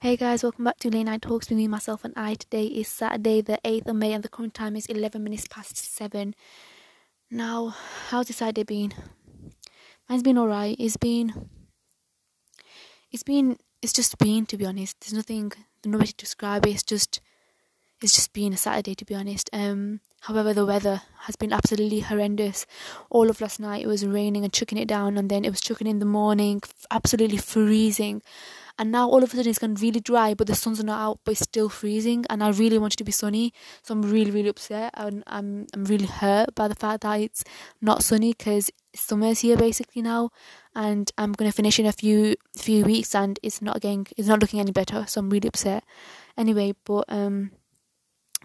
Hey guys, welcome back to Late Night Talks with me, myself, and I. Today is Saturday, the 8th of May, and the current time is 11 minutes past 7. Now, how's your Saturday been? Mine's been alright. It's been. It's been. It's just been, to be honest. There's nothing. There's no way to describe it. It's just. It's just been a Saturday, to be honest. Um. However, the weather has been absolutely horrendous. All of last night it was raining and chucking it down, and then it was chucking in the morning, absolutely freezing and now all of a sudden it's gone really dry but the sun's not out but it's still freezing and I really want it to be sunny. So I'm really really upset and I'm I'm really hurt by the fact that it's not sunny because summer's here basically now and I'm gonna finish in a few few weeks and it's not getting it's not looking any better so I'm really upset. Anyway but um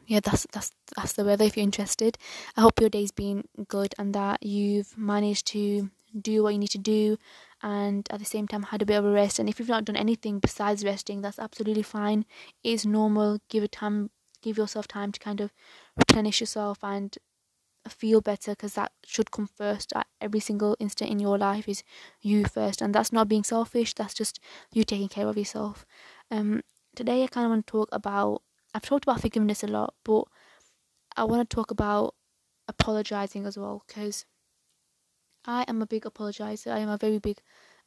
yeah that's that's that's the weather if you're interested. I hope your day's been good and that you've managed to do what you need to do and at the same time had a bit of a rest. And if you've not done anything besides resting that's absolutely fine. It is normal. Give it time give yourself time to kind of replenish yourself and feel better because that should come first at every single instant in your life is you first. And that's not being selfish. That's just you taking care of yourself. Um today i kind of want to talk about i've talked about forgiveness a lot but i want to talk about apologizing as well because I am a big apologizer. I am a very big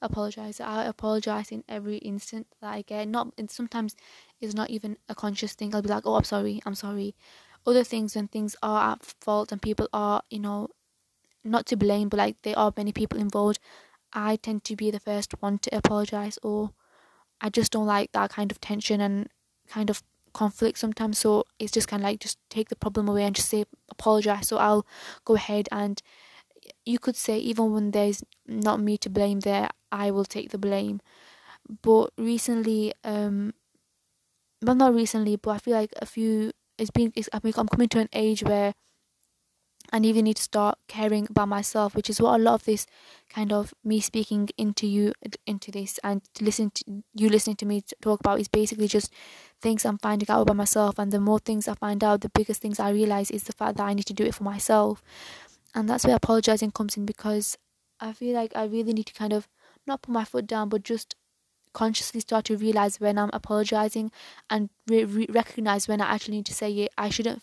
apologizer. I apologize in every instant that I get. Not and sometimes it's not even a conscious thing. I'll be like, "Oh, I'm sorry. I'm sorry." Other things when things are at fault and people are, you know, not to blame, but like there are many people involved, I tend to be the first one to apologize or I just don't like that kind of tension and kind of conflict sometimes. So it's just kind of like just take the problem away and just say apologize. So I'll go ahead and you could say even when there's not me to blame there i will take the blame but recently um well not recently but i feel like a few it's been it's, i'm coming to an age where I even need to start caring about myself, which is what a lot of this kind of me speaking into you into this and to listen to you listening to me talk about is basically just things I'm finding out about myself. And the more things I find out, the biggest things I realize is the fact that I need to do it for myself and that's where apologizing comes in because I feel like I really need to kind of not put my foot down, but just consciously start to realize when I'm apologizing and re- re- recognize when I actually need to say it. I shouldn't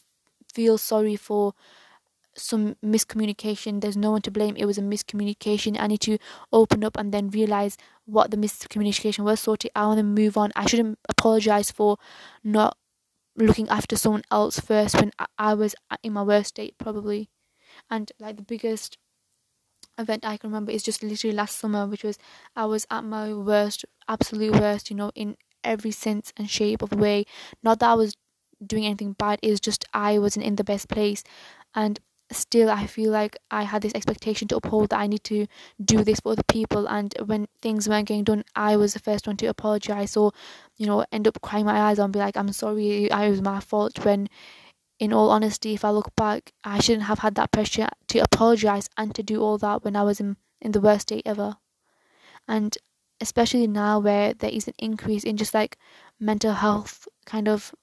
feel sorry for some miscommunication. There's no one to blame. It was a miscommunication. I need to open up and then realize what the miscommunication was, sort it out, and move on. I shouldn't apologize for not looking after someone else first when I was in my worst state, probably and like the biggest event I can remember is just literally last summer, which was I was at my worst, absolute worst, you know, in every sense and shape of the way. Not that I was doing anything bad, it was just I wasn't in the best place. And still, I feel like I had this expectation to uphold that I need to do this for other people. And when things weren't getting done, I was the first one to apologize or, you know, end up crying my eyes out and be like, I'm sorry, I was my fault when in all honesty, if I look back, I shouldn't have had that pressure to apologize and to do all that when I was in, in the worst state ever. And especially now where there is an increase in just like mental health kind of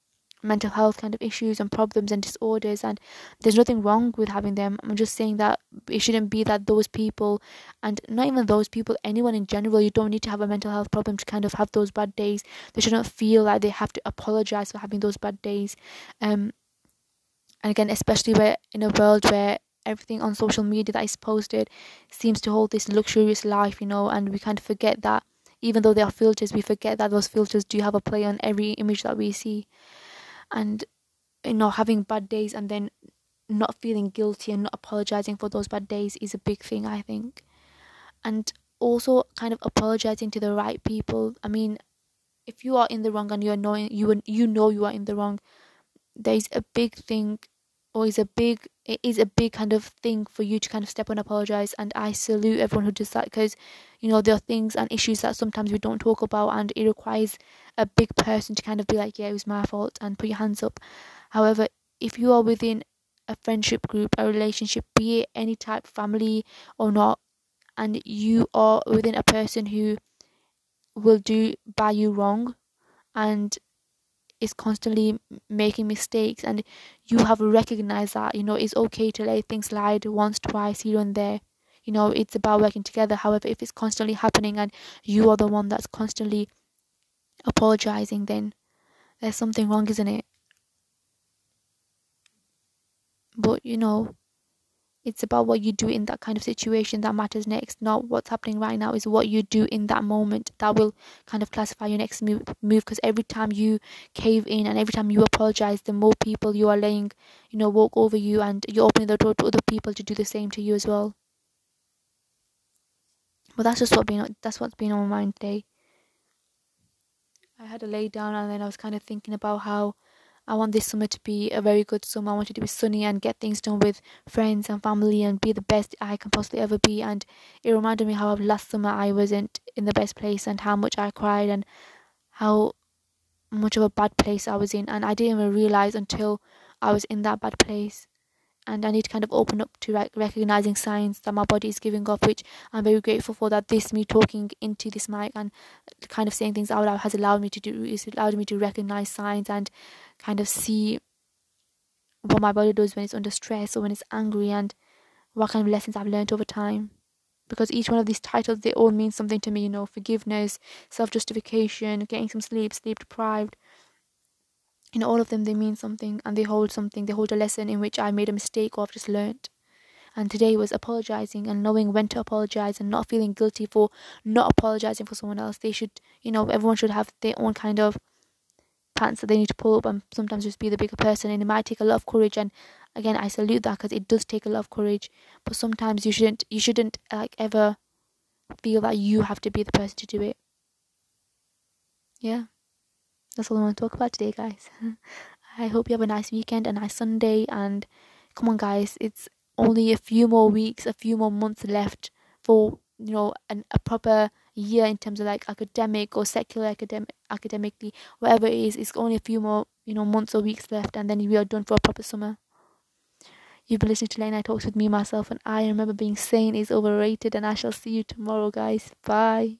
mental health kind of issues and problems and disorders and there's nothing wrong with having them. I'm just saying that it shouldn't be that those people and not even those people anyone in general you don't need to have a mental health problem to kind of have those bad days. They shouldn't feel like they have to apologize for having those bad days. Um and again especially where in a world where everything on social media that is posted seems to hold this luxurious life you know and we kind of forget that. Even though they are filters we forget that those filters do have a play on every image that we see. And you know having bad days and then not feeling guilty and not apologizing for those bad days is a big thing i think. And also kind of apologizing to the right people. I mean if you are in the wrong and you're knowing you you know you are in the wrong there's a big thing or is a big it is a big kind of thing for you to kind of step on apologize and i salute everyone who does that because you know there are things and issues that sometimes we don't talk about and it requires a big person to kind of be like yeah it was my fault and put your hands up. However if you are within a friendship group a relationship be it any type family or not and you are within a person who will do by you wrong and is constantly making mistakes and you have recognized that you know it's okay to let things slide once twice here and there you know it's about working together however if it's constantly happening and you are the one that's constantly apologizing, then there's something wrong, isn't it? But you know, it's about what you do in that kind of situation that matters next not what's happening right now. Is what you do in that moment that will kind of classify your next move because every time you cave in and every time you apologize the more people you are laying you know walk over you and you're opening the door to other people to do the same to you as well. But that's just what been that's what's been on my mind today. I had a lay down and then i was kind of thinking about how I want this summer to be a very good summer. I want it to be sunny and get things done with friends and family and be the best I can possibly ever be. And it reminded me how last summer I wasn't in the best place and how much I cried and how much of a bad place I was in. And I didn't even realize until I was in that bad place and I need to kind of open up to rec- recognizing signs that my body is giving off, which I'm very grateful for. That this me talking into this mic and kind of saying things out loud has allowed me to do is allowed me to recognize signs and kind of see what my body does when it's under stress or when it's angry and what kind of lessons I've learned over time. Because each one of these titles, they all mean something to me, you know, forgiveness, self justification, getting some sleep, sleep deprived, in all of them they mean something and they hold something they hold a lesson in which i made a mistake or i've just learned. and today was apologizing and knowing when to apologize and not feeling guilty for not apologizing for someone else they should you know everyone should have their own kind of pants that they need to pull up and sometimes just be the bigger person and it might take a lot of courage and again i salute that because it does take a lot of courage but sometimes you shouldn't you shouldn't like ever feel that you have to be the person to do it yeah that's all I want to talk about today, guys. I hope you have a nice weekend, a nice Sunday, and come on, guys, it's only a few more weeks, a few more months left for you know an, a proper year in terms of like academic or secular academic academically whatever it is it's only a few more you know months or weeks left and then we are done for a proper summer. You've been listening to late night talks with me myself and i remember being sane is overrated and i shall see you tomorrow guys. Bye